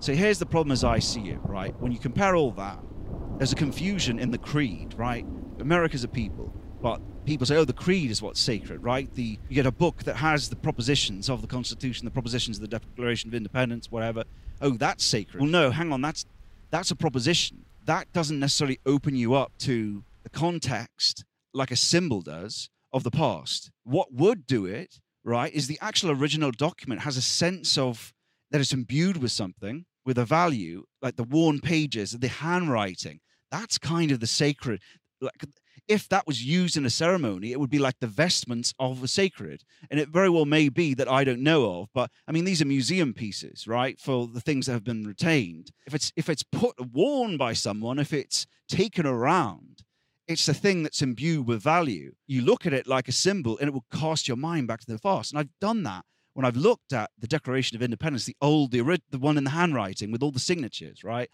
So here's the problem as I see it, right? When you compare all that, there's a confusion in the creed, right? America's a people, but people say, oh, the creed is what's sacred, right? The you get a book that has the propositions of the Constitution, the propositions of the Declaration of Independence, whatever. Oh, that's sacred. Well, no, hang on, that's that's a proposition. That doesn't necessarily open you up to the context like a symbol does of the past. What would do it, right, is the actual original document has a sense of that it's imbued with something, with a value, like the worn pages, the handwriting. That's kind of the sacred. Like if that was used in a ceremony, it would be like the vestments of the sacred. And it very well may be that I don't know of, but I mean these are museum pieces, right? For the things that have been retained. If it's if it's put worn by someone, if it's taken around, it's a thing that's imbued with value. You look at it like a symbol and it will cast your mind back to the past. And I've done that when I've looked at the Declaration of Independence, the old, the, the one in the handwriting with all the signatures, right?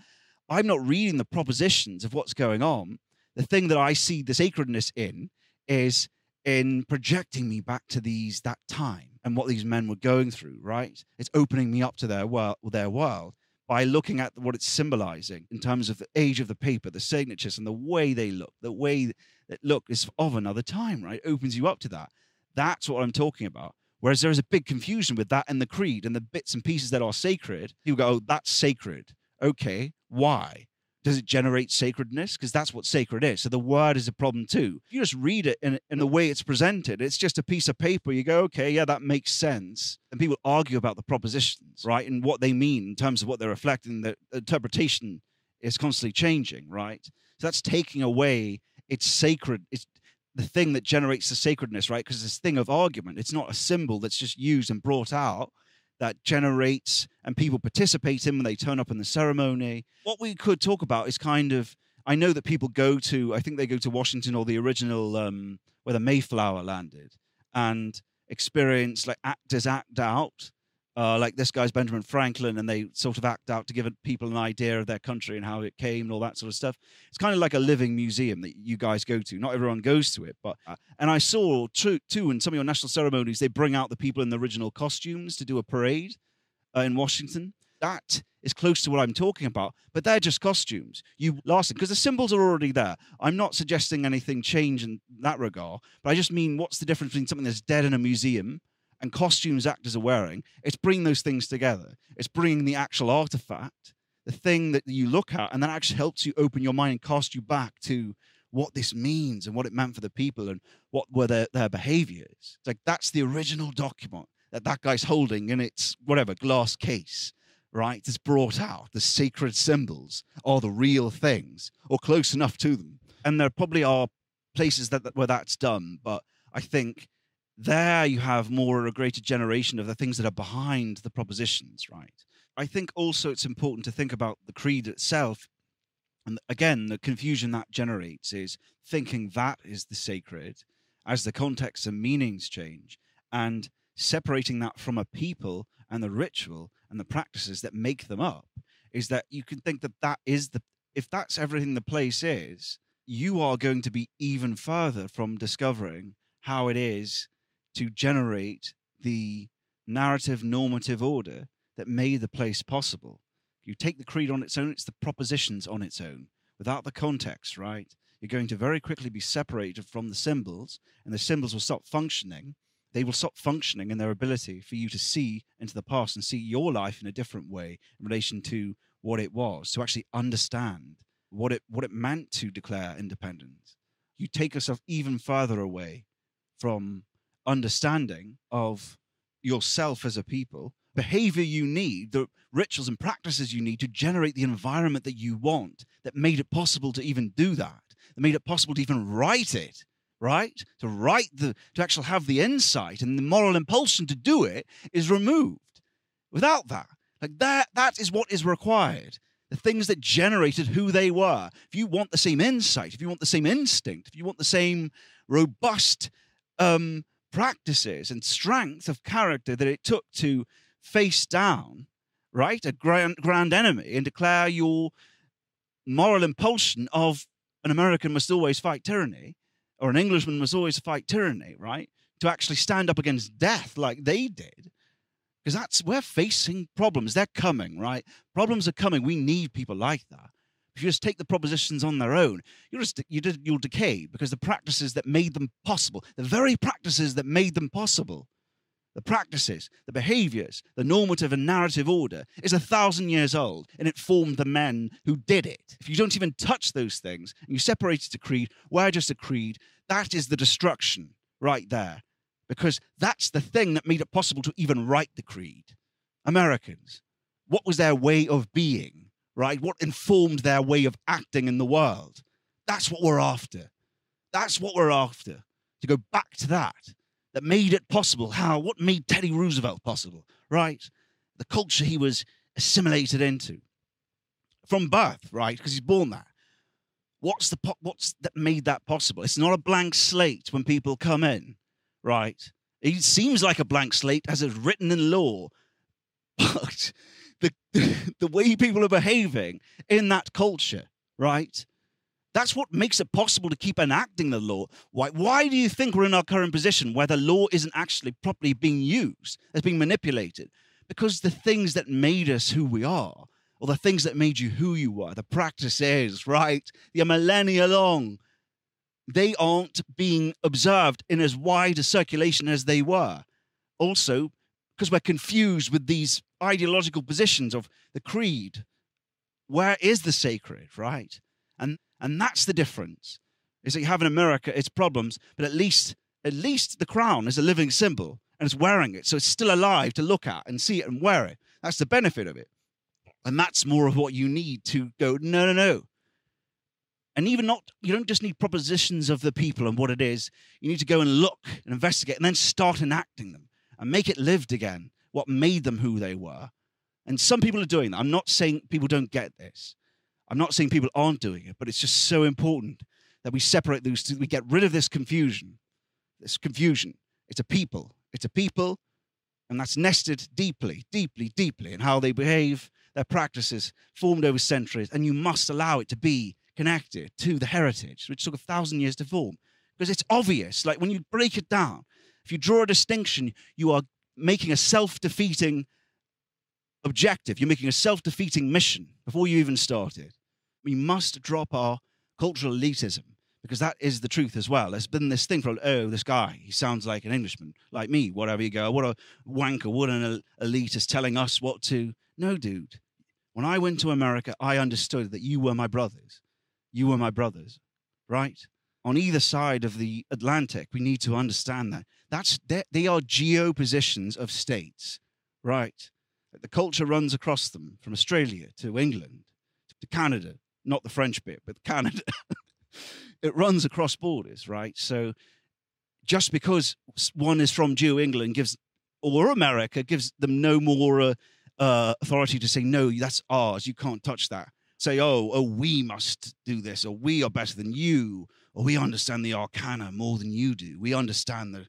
I'm not reading the propositions of what's going on. The thing that I see the sacredness in is in projecting me back to these that time and what these men were going through, right? It's opening me up to their world, their world by looking at what it's symbolizing in terms of the age of the paper, the signatures, and the way they look, the way that look is of another time, right? It opens you up to that. That's what I'm talking about. Whereas there is a big confusion with that and the creed and the bits and pieces that are sacred. People go, oh, that's sacred. Okay, why? Does it generate sacredness? Because that's what sacred is. So the word is a problem too. If you just read it in, in the way it's presented, it's just a piece of paper. You go, okay, yeah, that makes sense. And people argue about the propositions, right? And what they mean in terms of what they're reflecting. The interpretation is constantly changing, right? So that's taking away its sacred, it's the thing that generates the sacredness, right? Because this thing of argument, it's not a symbol that's just used and brought out that generates and people participate in when they turn up in the ceremony. What we could talk about is kind of I know that people go to I think they go to Washington or the original um, where the Mayflower landed and experience like actors act out uh, like this guy's Benjamin Franklin, and they sort of act out to give people an idea of their country and how it came and all that sort of stuff. It's kind of like a living museum that you guys go to. Not everyone goes to it, but uh, and I saw too, too in some of your national ceremonies they bring out the people in the original costumes to do a parade uh, in Washington. That is close to what I'm talking about, but they're just costumes. You last because the symbols are already there. I'm not suggesting anything change in that regard, but I just mean what's the difference between something that's dead in a museum and costumes actors are wearing, it's bringing those things together. It's bringing the actual artifact, the thing that you look at, and that actually helps you open your mind and cast you back to what this means and what it meant for the people and what were their, their behaviors. It's like that's the original document that that guy's holding in its whatever glass case, right? It's brought out. The sacred symbols are the real things or close enough to them. And there probably are places that, that where that's done, but I think there you have more or a greater generation of the things that are behind the propositions, right? I think also it's important to think about the creed itself. And again, the confusion that generates is thinking that is the sacred as the context and meanings change and separating that from a people and the ritual and the practices that make them up is that you can think that that is the if that's everything the place is you are going to be even further from discovering how it is to generate the narrative normative order that made the place possible. You take the creed on its own, it's the propositions on its own, without the context, right? You're going to very quickly be separated from the symbols, and the symbols will stop functioning. They will stop functioning in their ability for you to see into the past and see your life in a different way in relation to what it was, to actually understand what it what it meant to declare independence. You take yourself even further away from understanding of yourself as a people, behavior you need, the rituals and practices you need to generate the environment that you want that made it possible to even do that, that made it possible to even write it, right? To write the, to actually have the insight and the moral impulsion to do it is removed. Without that, like that, that is what is required. The things that generated who they were. If you want the same insight, if you want the same instinct, if you want the same robust um, practices and strength of character that it took to face down, right, a grand, grand enemy and declare your moral impulsion of an American must always fight tyranny or an Englishman must always fight tyranny, right? To actually stand up against death like they did, because that's we're facing problems. They're coming, right? Problems are coming. We need people like that. If you just take the propositions on their own, you'll just you you'll decay because the practices that made them possible, the very practices that made them possible, the practices, the behaviors, the normative and narrative order is a thousand years old and it formed the men who did it. If you don't even touch those things and you separate it to creed, we're just a creed, that is the destruction right there. Because that's the thing that made it possible to even write the creed. Americans, what was their way of being? Right? What informed their way of acting in the world? That's what we're after. That's what we're after. To go back to that, that made it possible. How? What made Teddy Roosevelt possible, right? The culture he was assimilated into from birth, right? Because he's born that. What's the what's that made that possible? It's not a blank slate when people come in, right? It seems like a blank slate as it's written in law, but the the way people are behaving in that culture, right? That's what makes it possible to keep enacting the law. Why, why do you think we're in our current position where the law isn't actually properly being used, it's being manipulated? Because the things that made us who we are, or the things that made you who you are, the practices, right? The millennia long, they aren't being observed in as wide a circulation as they were. Also, because we're confused with these ideological positions of the creed. Where is the sacred, right? And and that's the difference. Is that you have in America its problems, but at least at least the crown is a living symbol and it's wearing it, so it's still alive to look at and see it and wear it. That's the benefit of it. And that's more of what you need to go, no, no, no. And even not, you don't just need propositions of the people and what it is. You need to go and look and investigate and then start enacting them and make it lived again, what made them who they were. And some people are doing that. I'm not saying people don't get this. I'm not saying people aren't doing it, but it's just so important that we separate those two, we get rid of this confusion. This confusion. It's a people. It's a people, and that's nested deeply, deeply, deeply in how they behave, their practices, formed over centuries, and you must allow it to be connected to the heritage, which took a thousand years to form. Because it's obvious, like when you break it down, if you draw a distinction, you are making a self defeating objective. You're making a self defeating mission before you even started. We must drop our cultural elitism because that is the truth as well. There's been this thing for, oh, this guy, he sounds like an Englishman, like me, whatever you go. What a wanker, what an elitist telling us what to. No, dude. When I went to America, I understood that you were my brothers. You were my brothers, right? on either side of the Atlantic. We need to understand that. That's they are geo positions of states, right? The culture runs across them from Australia to England to Canada, not the French bit, but Canada. it runs across borders, right? So just because one is from Geo England gives, or America gives them no more uh, uh, authority to say, no, that's ours. You can't touch that. Say, oh, oh, we must do this, or we are better than you, or we understand the arcana more than you do. We understand the, the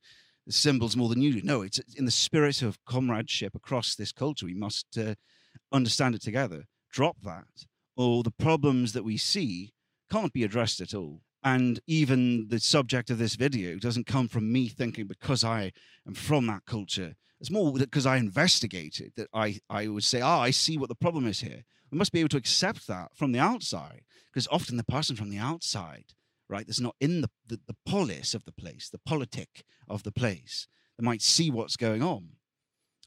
symbols more than you do. No, it's in the spirit of comradeship across this culture. We must uh, understand it together. Drop that, or the problems that we see can't be addressed at all. And even the subject of this video doesn't come from me thinking because I am from that culture. It's more because I investigated that I, I would say, oh, I see what the problem is here. We must be able to accept that from the outside because often the person from the outside right? That's not in the, the, the polis of the place, the politic of the place. They might see what's going on.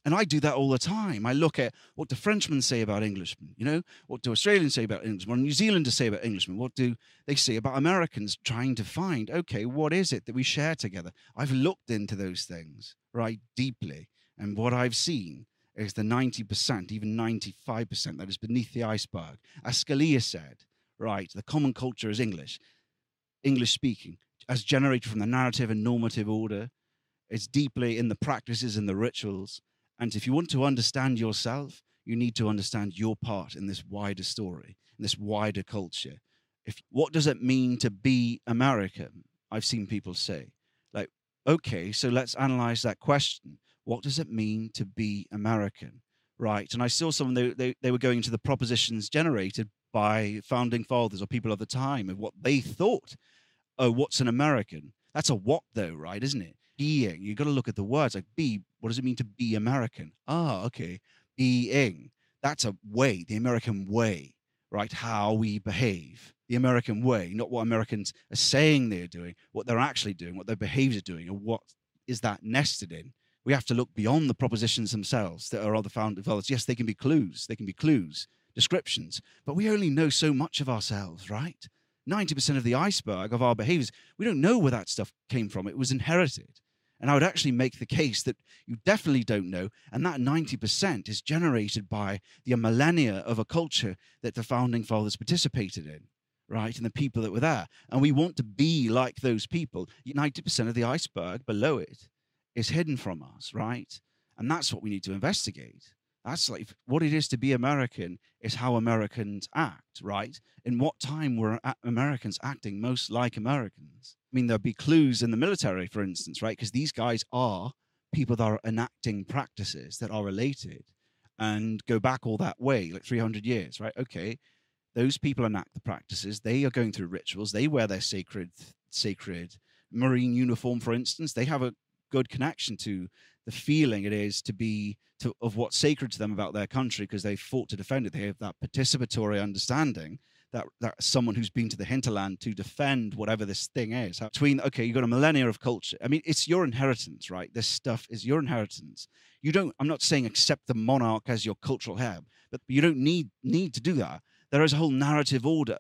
And I do that all the time. I look at what do Frenchmen say about Englishmen? You know, what do Australians say about Englishmen? What do New Zealanders say about Englishmen? What do they say about Americans? Trying to find, okay, what is it that we share together? I've looked into those things, right, deeply. And what I've seen is the 90%, even 95% that is beneath the iceberg. As Scalia said, right, the common culture is English. English speaking, as generated from the narrative and normative order. It's deeply in the practices and the rituals. And if you want to understand yourself, you need to understand your part in this wider story, in this wider culture. If what does it mean to be American? I've seen people say, like, okay, so let's analyze that question. What does it mean to be American? Right. And I saw someone they, they, they were going into the propositions generated by founding fathers or people of the time of what they thought. Oh, what's an American? That's a what though, right? Isn't it? Being. You've got to look at the words like be What does it mean to be American? Ah, okay. Being. That's a way, the American way, right? How we behave. The American way, not what Americans are saying they're doing, what they're actually doing, what their behaviors are doing, and what is that nested in. We have to look beyond the propositions themselves that are other founding fathers. Yes, they can be clues, they can be clues, descriptions, but we only know so much of ourselves, right? 90% of the iceberg of our behaviors, we don't know where that stuff came from. It was inherited. And I would actually make the case that you definitely don't know. And that 90% is generated by the millennia of a culture that the founding fathers participated in, right? And the people that were there. And we want to be like those people. 90% of the iceberg below it is hidden from us, right? And that's what we need to investigate. That's like what it is to be American is how Americans act, right? In what time were Americans acting most like Americans? I mean, there'll be clues in the military, for instance, right? Because these guys are people that are enacting practices that are related and go back all that way, like 300 years, right? Okay, those people enact the practices. They are going through rituals. They wear their sacred, sacred marine uniform, for instance. They have a good connection to the feeling it is to be to, of what's sacred to them about their country because they fought to defend it. They have that participatory understanding that that someone who's been to the hinterland to defend whatever this thing is. Between okay, you've got a millennia of culture. I mean, it's your inheritance, right? This stuff is your inheritance. You don't. I'm not saying accept the monarch as your cultural head, but you don't need need to do that. There is a whole narrative order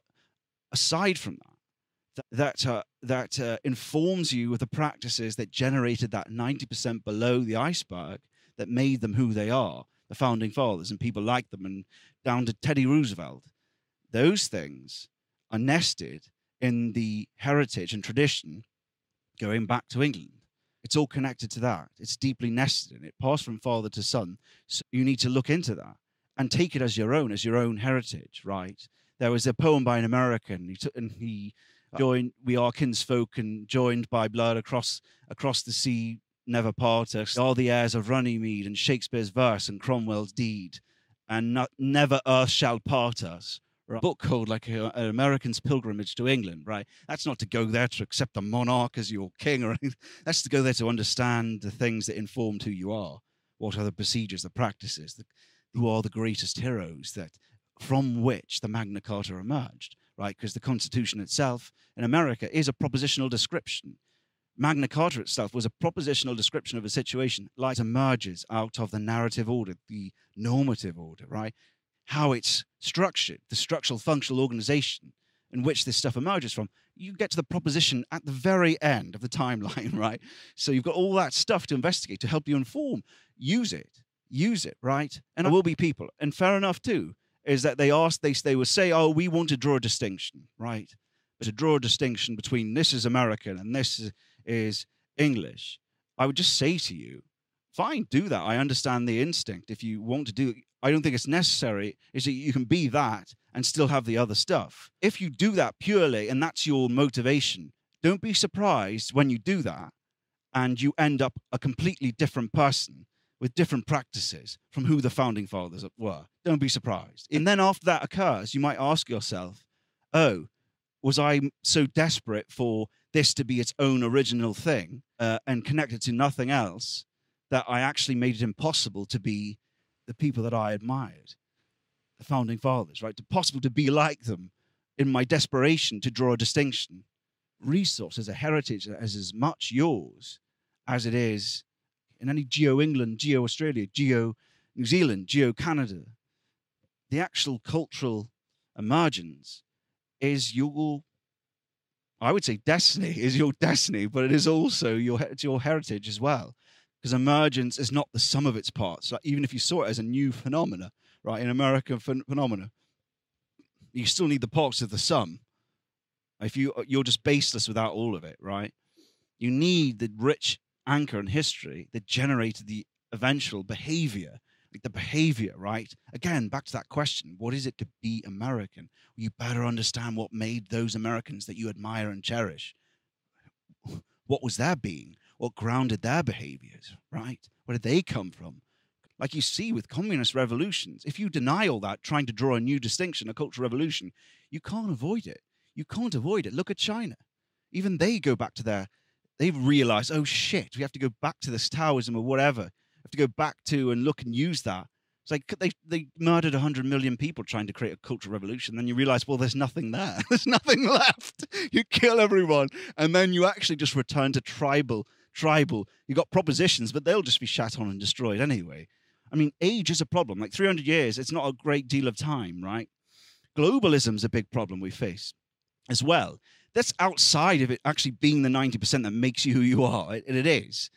aside from that that uh, that uh, informs you of the practices that generated that 90% below the iceberg that made them who they are the founding fathers and people like them and down to Teddy Roosevelt. Those things are nested in the heritage and tradition going back to England. It's all connected to that. It's deeply nested in it. Passed from father to son so you need to look into that and take it as your own as your own heritage right? There was a poem by an American he took and he Uh, joined we are kinsfolk and joined by blood across across the sea never part us. All the heirs of runnymede and shakespeare's verse and cromwell's deed and not, never earth shall part us. A book called like a, an american's pilgrimage to england right? That's not to go there to accept a monarch as your king or anything. That's to go there to understand the things that informed who you are. What are the procedures the practices the, who are the greatest heroes that from which the magna carta emerged right? Because the Constitution itself in America is a propositional description. Magna Carta itself was a propositional description of a situation, like emerges out of the narrative order, the normative order, right? How it's structured, the structural functional organization in which this stuff emerges from. You get to the proposition at the very end of the timeline, right? So you've got all that stuff to investigate to help you inform. Use it, use it, right? And there will be people, and fair enough too, is that they ask, they, they would say, oh, we want to draw a distinction, right? But to draw a distinction between this is American and this is English, I would just say to you, fine, do that. I understand the instinct. If you want to do I don't think it's necessary, is that you can be that and still have the other stuff. If you do that purely and that's your motivation, don't be surprised when you do that and you end up a completely different person with different practices from who the founding fathers were. Don't be surprised. And then after that occurs, you might ask yourself, oh, was I so desperate for this to be its own original thing uh, and connected to nothing else that I actually made it impossible to be the people that I admired, the founding fathers, right? To possible to be like them in my desperation to draw a distinction. Resource as a heritage that is as much yours as it is in any Geo England, Geo Australia, Geo New Zealand, Geo Canada, the actual cultural emergence is your, I would say, destiny is your destiny, but it is also your your heritage as well. Because emergence is not the sum of its parts. Like even if you saw it as a new phenomena, right, an American ph- phenomena, you still need the parts of the sum. If you you're just baseless without all of it, right? You need the rich anchor in history that generated the eventual behavior like the behavior right? Again back to that question what is it to be american? You better understand what made those americans that you admire and cherish. What was their being? What grounded their behaviors right? Where did they come from? Like you see with communist revolutions if you deny all that trying to draw a new distinction a cultural revolution you can't avoid it. You can't avoid it. Look at china. Even they go back to their they've realized, oh shit, we have to go back to this Taoism or whatever, We have to go back to and look and use that. It's like they they murdered 100 million people trying to create a cultural revolution. Then you realize, well, there's nothing there. there's nothing left. You kill everyone, and then you actually just return to tribal. Tribal. You got propositions, but they'll just be shat on and destroyed anyway. I mean, age is a problem. Like 300 years, it's not a great deal of time, right? Globalism's a big problem we face as well. That's outside of it actually being the 90% that makes you who you are. And it is.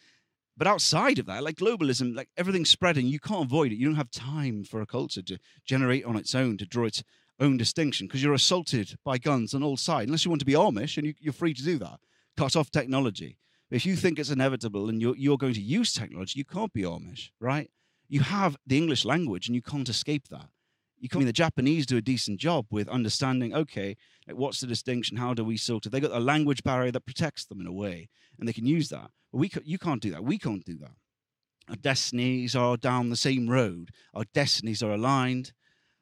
But outside of that, like globalism, like everything's spreading, you can't avoid it. You don't have time for a culture to generate on its own, to draw its own distinction, because you're assaulted by guns on all sides. Unless you want to be Amish, and you, are free to do that. Cut off technology. If you think it's inevitable and you're, you're going to use technology, you can't be Amish, right? You have the English language and you can't escape that you I mean the Japanese do a decent job with understanding, okay, like what's the distinction? How do we sort of they got a language barrier that protects them in a way, and they can use that. But we you can't do that. We can't do that. Our destinies are down the same road. Our destinies are aligned.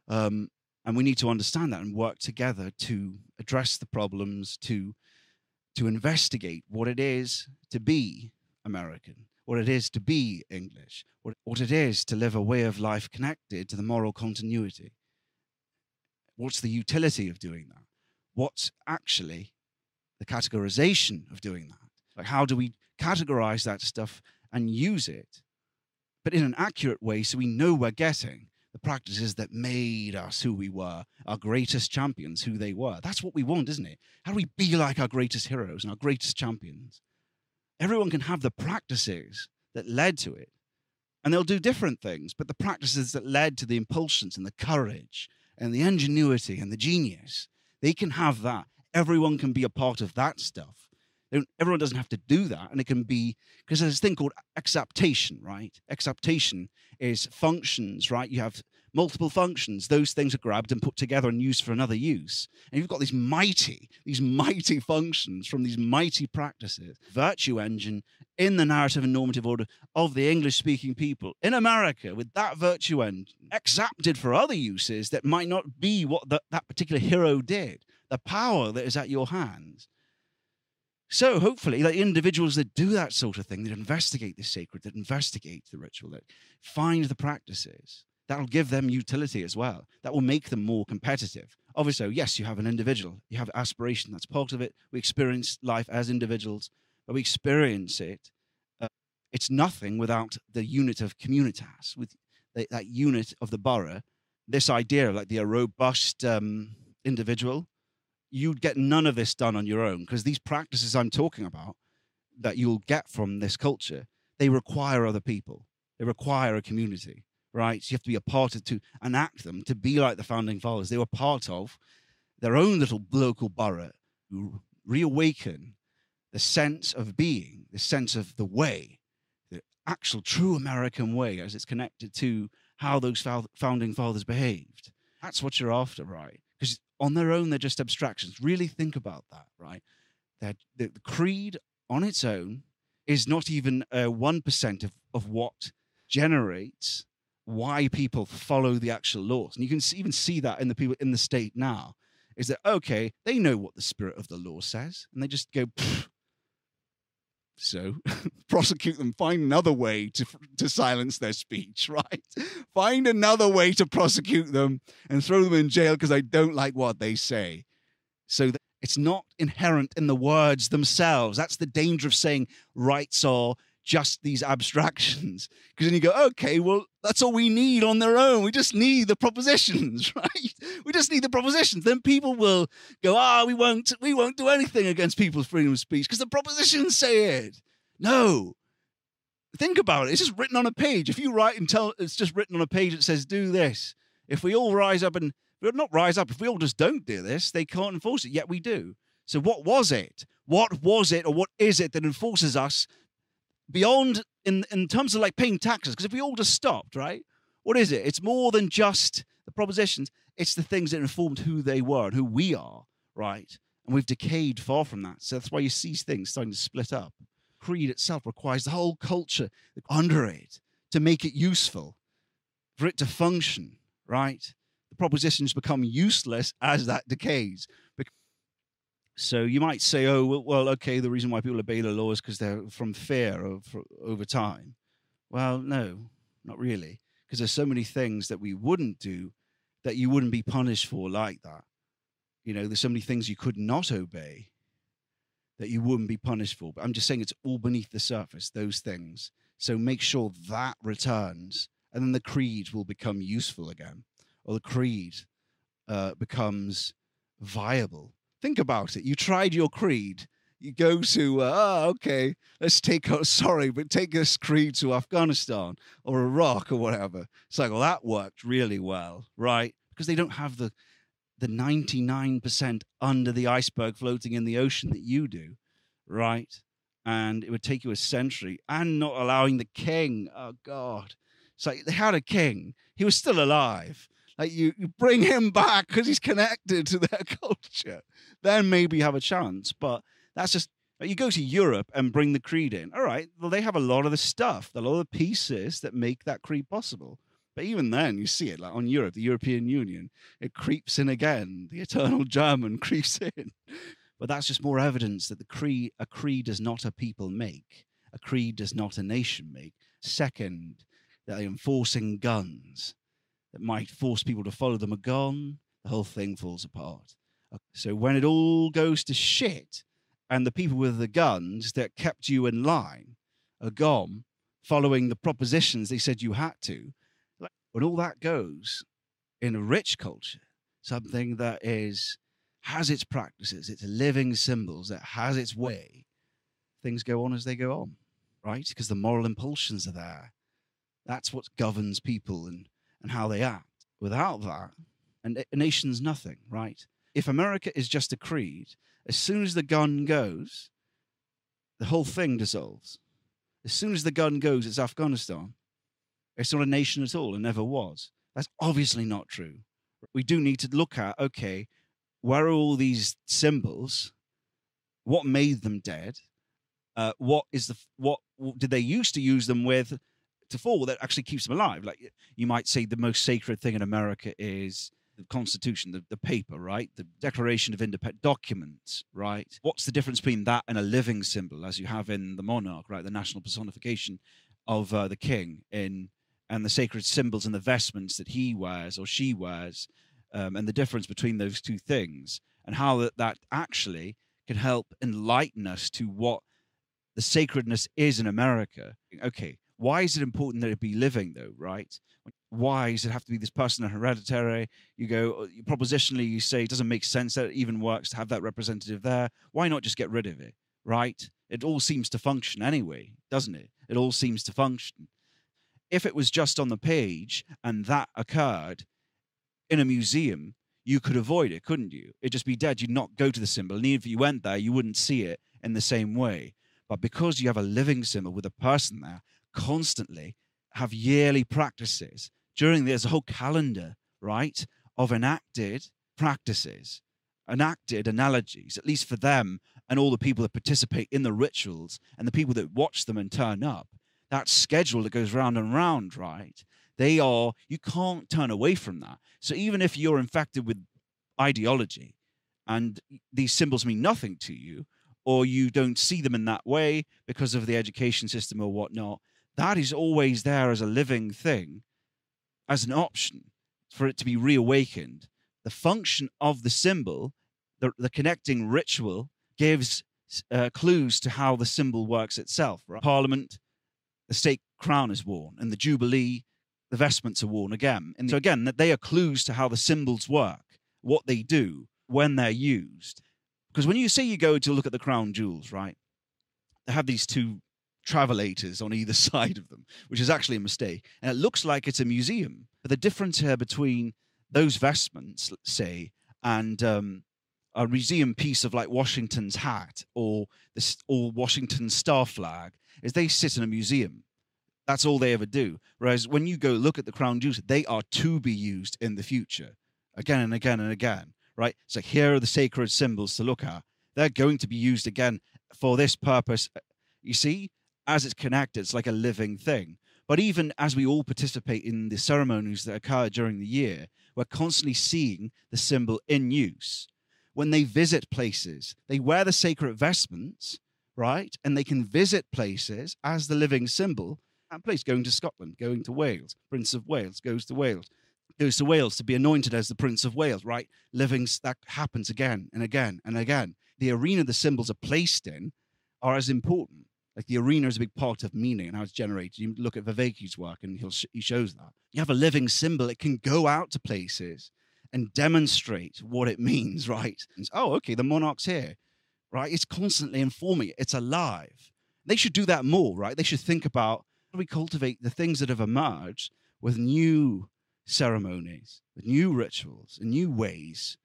Um, and we need to understand that and work together to address the problems, to to investigate what it is to be American, what it is to be English, what, what it is to live a way of life connected to the moral continuity. What's the utility of doing that? What's actually the categorization of doing that? Like, how do we categorize that stuff and use it, but in an accurate way so we know we're getting the practices that made us who we were, our greatest champions, who they were. That's what we want, isn't it? How do we be like our greatest heroes and our greatest champions? Everyone can have the practices that led to it. And they'll do different things, but the practices that led to the impulsions and the courage and the ingenuity and the genius, they can have that. Everyone can be a part of that stuff. Everyone doesn't have to do that. And it can be, because there's this thing called exaptation, right? Exaptation is functions, right? You have multiple functions. Those things are grabbed and put together and used for another use. And you've got these mighty, these mighty functions from these mighty practices, virtue engine in the narrative and normative order of the English speaking people in America with that virtue engine exapted for other uses that might not be what the, that particular hero did. The power that is at your hands. So hopefully, like individuals that do that sort of thing, that investigate the sacred, that investigate the ritual, that find the practices, that'll give them utility as well. That will make them more competitive. Obviously, yes, you have an individual, you have aspiration, that's part of it. We experience life as individuals, but we experience it. Uh, it's nothing without the unit of communitas, with the, that unit of the borough. This idea of like the robust um, individual, you'd get none of this done on your own because these practices I'm talking about that you'll get from this culture, they require other people. They require a community right? So you have to be a part of to enact them to be like the founding fathers. They were part of their own little local borough who reawaken the sense of being, the sense of the way, the actual true American way as it's connected to how those founding fathers behaved. That's what you're after, right? Because on their own, they're just abstractions. Really think about that, right? That the creed on its own is not even uh, 1% of, of what generates why people follow the actual laws. And you can even see that in the people in the state now is that, okay, they know what the spirit of the law says and they just go, so prosecute them, find another way to, to silence their speech, right? Find another way to prosecute them and throw them in jail because I don't like what they say. So it's not inherent in the words themselves. That's the danger of saying rights are just these abstractions. Because then you go, okay, well, that's all we need on their own. We just need the propositions, right? We just need the propositions. Then people will go, ah, we won't, we won't do anything against people's freedom of speech because the propositions say it. No. Think about it. It's just written on a page. If you write and tell, it's just written on a page that says, do this. If we all rise up and, not rise up, if we all just don't do this, they can't enforce it. Yet we do. So what was it? What was it or what is it that enforces us beyond in in terms of like paying taxes because if we all just stopped right what is it? It's more than just the propositions. It's the things that informed who they were and who we are right? And we've decayed far from that. So that's why you see things starting to split up. Creed itself requires the whole culture under it to make it useful for it to function right? The propositions become useless as that decays so you might say, oh, well, okay, the reason why people obey the law is because they're from fear of, over time. Well, no, not really, because there's so many things that we wouldn't do that you wouldn't be punished for like that. You know, there's so many things you could not obey that you wouldn't be punished for. But I'm just saying it's all beneath the surface, those things. So make sure that returns, and then the creed will become useful again, or the creed uh, becomes viable. Think about it. You tried your creed. You go to, uh, oh, okay, let's take, sorry, but take this creed to Afghanistan or Iraq or whatever. It's like, well, that worked really well, right? Because they don't have the, the 99% under the iceberg floating in the ocean that you do, right? And it would take you a century and not allowing the king. Oh, God. It's like they had a king, he was still alive. Like you, you bring him back because he's connected to their culture, then maybe you have a chance. But that's just like you go to Europe and bring the creed in. All right, well, they have a lot of the stuff, a lot of the pieces that make that creed possible. But even then, you see it like on Europe, the European Union, it creeps in again. The eternal German creeps in. But that's just more evidence that the creed, a creed does not a people make. A creed does not a nation make. Second, they're enforcing guns that might force people to follow them are gone. The whole thing falls apart. So when it all goes to shit, and the people with the guns that kept you in line are gone, following the propositions they said you had to, when all that goes in a rich culture, something that is has its practices, its living symbols, that has its way, things go on as they go on, right? Because the moral impulsions are there. That's what governs people and, and how they act. Without that, a nation's nothing, right? If America is just a creed, as soon as the gun goes, the whole thing dissolves. As soon as the gun goes, it's Afghanistan. It's not a nation at all and never was. That's obviously not true. We do need to look at okay, where are all these symbols? What made them dead? Uh, what is the what did they used to use them with to fall that actually keeps them alive? Like you might say, the most sacred thing in America is the Constitution, the, the paper, right? The Declaration of Independence documents, right? What's the difference between that and a living symbol, as you have in the monarch, right? The national personification of uh, the king in and the sacred symbols and the vestments that he wears or she wears, um, and the difference between those two things, and how that, that actually can help enlighten us to what the sacredness is in America. Okay, why is it important that it be living though, right? Why does it have to be this person hereditary? You go uh, propositionally, you say it doesn't make sense that it even works to have that representative there. Why not just get rid of it, right? It all seems to function anyway, doesn't it? It all seems to function if it was just on the page and that occurred in a museum, you could avoid it, couldn't you? It'd just be dead. You'd not go to the symbol. And even if you went there, you wouldn't see it in the same way. But because you have a living symbol with a person there, constantly have yearly practices. During there's a whole calendar, right, of enacted practices, enacted analogies, at least for them and all the people that participate in the rituals and the people that watch them and turn up that schedule that goes round and round, right? They are, you can't turn away from that. So even if you're infected with ideology and these symbols mean nothing to you, or you don't see them in that way because of the education system or whatnot, that is always there as a living thing, as an option for it to be reawakened. The function of the symbol, the, the connecting ritual, gives uh, clues to how the symbol works itself. Right? Parliament, the state crown is worn and the jubilee the vestments are worn again and so again they are clues to how the symbols work what they do when they're used because when you say you go to look at the crown jewels right they have these two travelators on either side of them which is actually a mistake and it looks like it's a museum but the difference here between those vestments say and um, a museum piece of like Washington's hat or this or Washington's star flag is they sit in a museum. That's all they ever do. Whereas when you go look at the crown jewels, they are to be used in the future again and again and again, right? So here are the sacred symbols to look at. They're going to be used again for this purpose. You see, as it's connected, it's like a living thing. But even as we all participate in the ceremonies that occur during the year, we're constantly seeing the symbol in use. When they visit places, they wear the sacred vestments, right? And they can visit places as the living symbol, that place, going to Scotland, going to Wales. Prince of Wales goes to Wales, goes to Wales to be anointed as the Prince of Wales, right? Living, that happens again and again and again. The arena the symbols are placed in are as important. Like the arena is a big part of meaning and how it's generated. You look at Vervaeke's work and he'll, he shows that. You have a living symbol, it can go out to places and demonstrate what it means, right? oh, okay, the monarch's here, right? It's constantly informing it, it's alive. They should do that more, right? They should think about how do we cultivate the things that have emerged with new ceremonies, with new rituals, and new ways.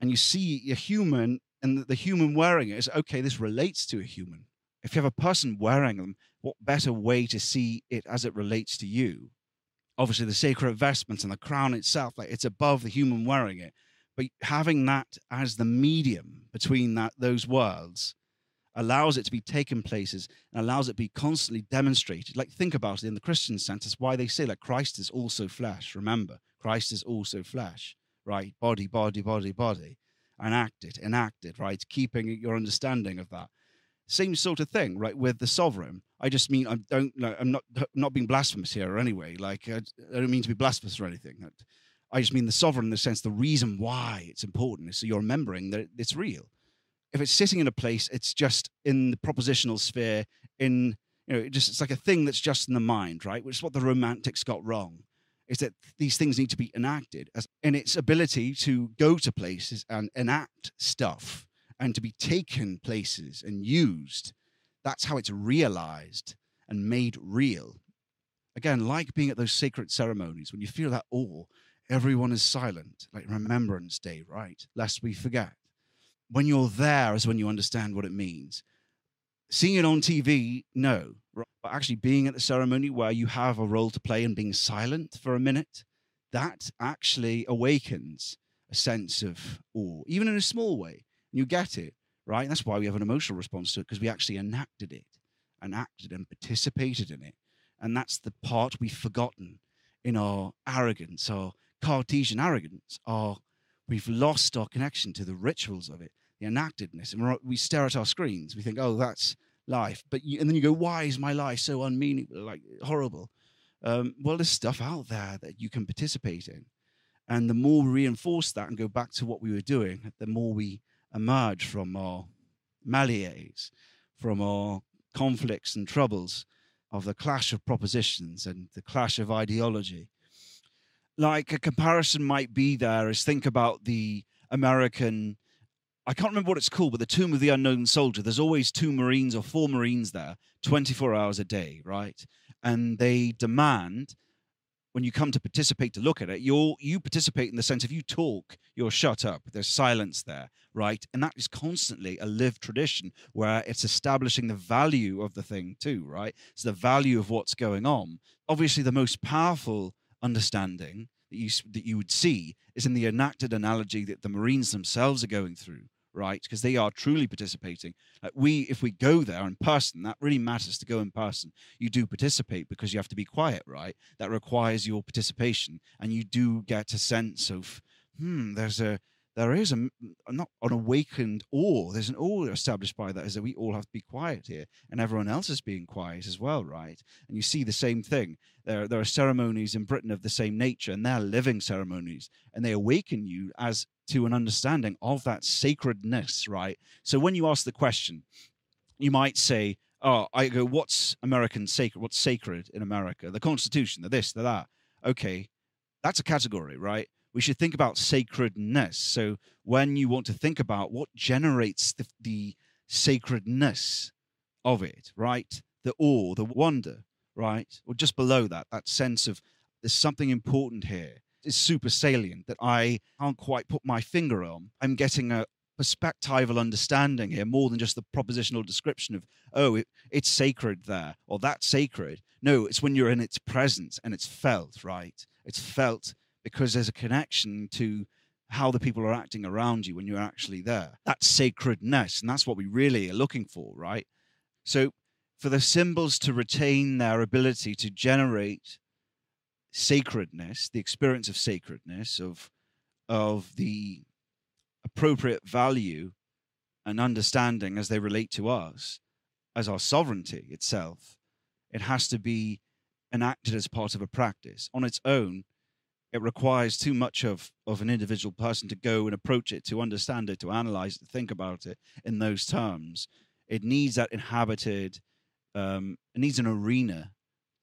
And you see a human and the human wearing it is okay, this relates to a human. If you have a person wearing them, what better way to see it as it relates to you? Obviously, the sacred vestments and the crown itself, like it's above the human wearing it. But having that as the medium between that those worlds allows it to be taken places and allows it to be constantly demonstrated. Like think about it in the Christian sense. That's why they say like Christ is also flesh. Remember, Christ is also flesh, right? Body, body, body, body. Enacted, enacted, right? Keeping your understanding of that. Same sort of thing, right? With the sovereign. I just mean I don't. Like, I'm not not being blasphemous here or anyway. Like I, I don't mean to be blasphemous or anything. I just mean the sovereign in the sense the reason why it's important is so you're remembering that it's real if it's sitting in a place, it's just in the propositional sphere, in you know, it just it's like a thing that's just in the mind, right? Which is what the romantics got wrong. Is that these things need to be enacted as in its ability to go to places and enact stuff and to be taken places and used. That's how it's realized and made real. Again, like being at those sacred ceremonies, when you feel that awe, everyone is silent, like Remembrance Day, right? Lest we forget when you're there is when you understand what it means. Seeing it on TV, no. But actually being at the ceremony where you have a role to play and being silent for a minute, that actually awakens a sense of awe, even in a small way. And you get it, right? And that's why we have an emotional response to it, because we actually enacted it, enacted and participated in it. And that's the part we've forgotten in our arrogance, our Cartesian arrogance, our we've lost our connection to the rituals of it, the enactedness, and we stare at our screens. We think, "Oh, that's life," but you, and then you go, "Why is my life so unmeaningful, like horrible?" Um, well, there's stuff out there that you can participate in, and the more we reinforce that and go back to what we were doing, the more we emerge from our mallees, from our conflicts and troubles of the clash of propositions and the clash of ideology like a comparison might be there is think about the American I can't remember what it's called, but the Tomb of the Unknown Soldier. There's always two Marines or four Marines there, 24 hours a day, right? And they demand when you come to participate to look at it, you you participate in the sense if you talk, you're shut up. There's silence there, right? And that is constantly a lived tradition where it's establishing the value of the thing too, right? So the value of what's going on. Obviously, the most powerful understanding that you that you would see is in the enacted analogy that the Marines themselves are going through, right? Because they are truly participating. Like we, if we go there in person, that really matters to go in person. You do participate because you have to be quiet, right? That requires your participation, and you do get a sense of, hmm, there's a there is a not an awakened awe. There's an awe established by that is that we all have to be quiet here, and everyone else is being quiet as well, right? And you see the same thing. There, there are ceremonies in Britain of the same nature, and they're living ceremonies, and they awaken you as to an understanding of that sacredness, right? So when you ask the question, you might say, "Oh, I go, what's American sacred? What's sacred in America? The Constitution, the this, the that." Okay, that's a category, right? we should think about sacredness. So when you want to think about what generates the, the sacredness of it, right? The awe, the wonder, right? Or just below that, that sense of there's something important here. It's super salient that I can't quite put my finger on. I'm getting a perspectival understanding here more than just the propositional description of, oh, it, it's sacred there or that's sacred. No, it's when you're in its presence and it's felt, right? It's felt because there's a connection to how the people are acting around you when you're actually there. That's sacredness, and that's what we really are looking for, right? So, for the symbols to retain their ability to generate sacredness, the experience of sacredness, of of the appropriate value and understanding as they relate to us, as our sovereignty itself, It has to be enacted as part of a practice. On its own, it requires too much of, of an individual person to go and approach it, to understand it, to analyze it, to think about it in those terms. It needs that inhabited, um, it needs an arena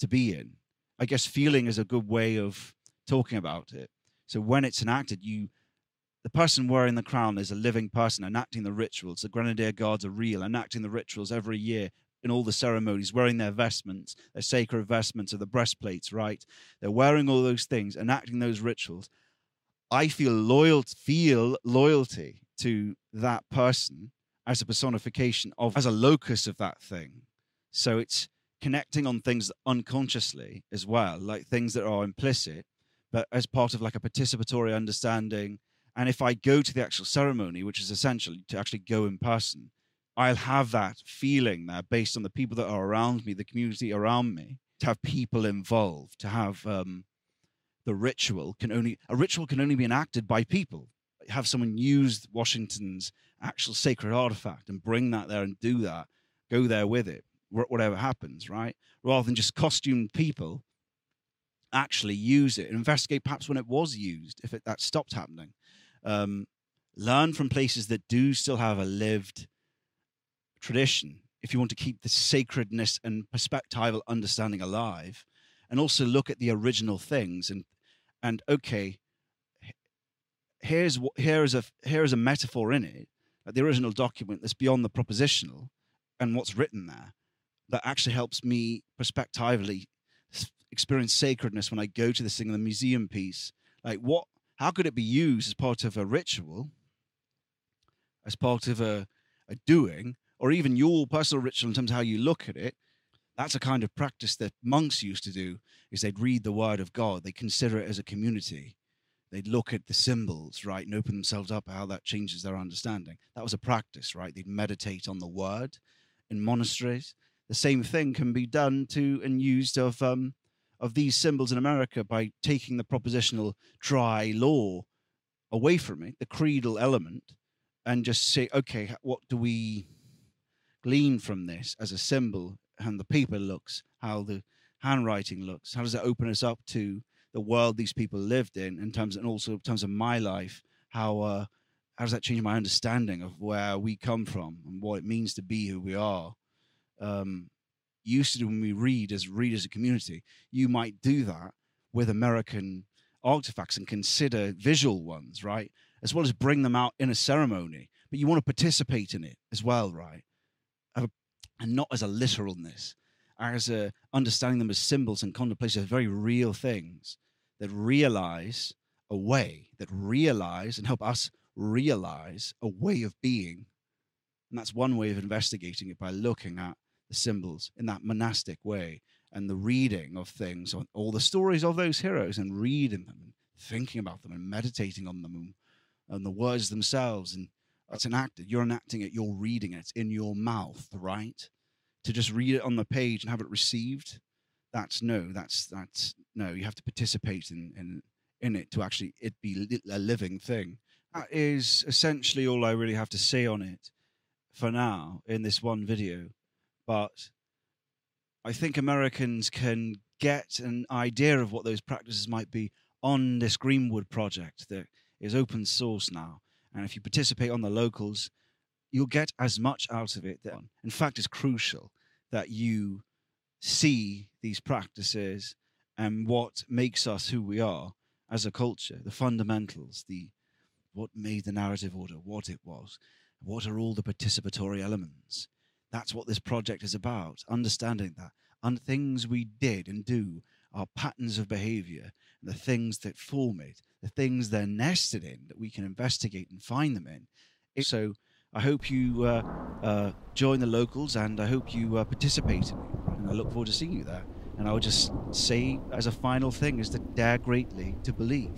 to be in. I guess feeling is a good way of talking about it. So when it's enacted, you the person wearing the crown is a living person enacting the rituals. The Grenadier Guards are real, enacting the rituals every year in all the ceremonies, wearing their vestments, their sacred vestments of the breastplates, right? They're wearing all those things, enacting those rituals. I feel loyal, feel loyalty to that person as a personification of, as a locus of that thing. So it's connecting on things unconsciously as well, like things that are implicit, but as part of like a participatory understanding. And if I go to the actual ceremony, which is essentially to actually go in person, I'll have that feeling there based on the people that are around me, the community around me, to have people involved, to have um, the ritual can only a ritual can only be enacted by people. Have someone use Washington's actual sacred artifact and bring that there and do that, go there with it, whatever happens, right? Rather than just costume people actually use it, investigate perhaps when it was used, if it, that stopped happening. Um, learn from places that do still have a lived tradition if you want to keep the sacredness and perspectival understanding alive and also look at the original things and and okay here's here is a here is a metaphor in it like the original document that's beyond the propositional and what's written there that actually helps me perspectively experience sacredness when I go to this thing in the museum piece. Like, what? How could it be used as part of a ritual, as part of a, a doing, or even your personal ritual in terms of how you look at it, that's a kind of practice that monks used to do is they'd read the word of god they consider it as a community they'd look at the symbols right and open themselves up how that changes their understanding that was a practice right they'd meditate on the word in monasteries the same thing can be done to and used of um, of these symbols in america by taking the propositional dry law away from it the creedal element and just say okay what do we glean from this as a symbol and the paper looks, how the handwriting looks? How does it open us up to the world these people lived in, in terms and also in terms of my life? How uh, how does that change my understanding of where we come from and what it means to be who we are? Um, used to do when we read as read as a community, you might do that with American artifacts and consider visual ones, right? As well as bring them out in a ceremony. But you want to participate in it as well, right? and not as a literalness, as a understanding them as symbols and contemplation of very real things that realize a way, that realize and help us realize a way of being. And that's one way of investigating it by looking at the symbols in that monastic way and the reading of things, all the stories of those heroes, and reading them and thinking about them and meditating on them and, and the words themselves and it's enacted. You're enacting it. You're reading it in your mouth, right? To just read it on the page and have it received, that's no. That's that's no. You have to participate in in in it to actually it be a living thing. That is essentially all I really have to say on it for now in this one video. But I think Americans can get an idea of what those practices might be on this Greenwood project that is open source now. And if you participate on the locals, you'll get as much out of it. That, in fact, it's crucial that you see these practices and what makes us who we are as a culture, the fundamentals, the what made the narrative order, what it was, what are all the participatory elements. That's what this project is about, understanding that. And things we did and do are patterns of behavior, and the things that form it, the things they're nested in that we can investigate and find them in. So I hope you uh, uh, join the locals and I hope you uh, participate. And I look forward to seeing you there. And I would just say, as a final thing, is to dare greatly to believe.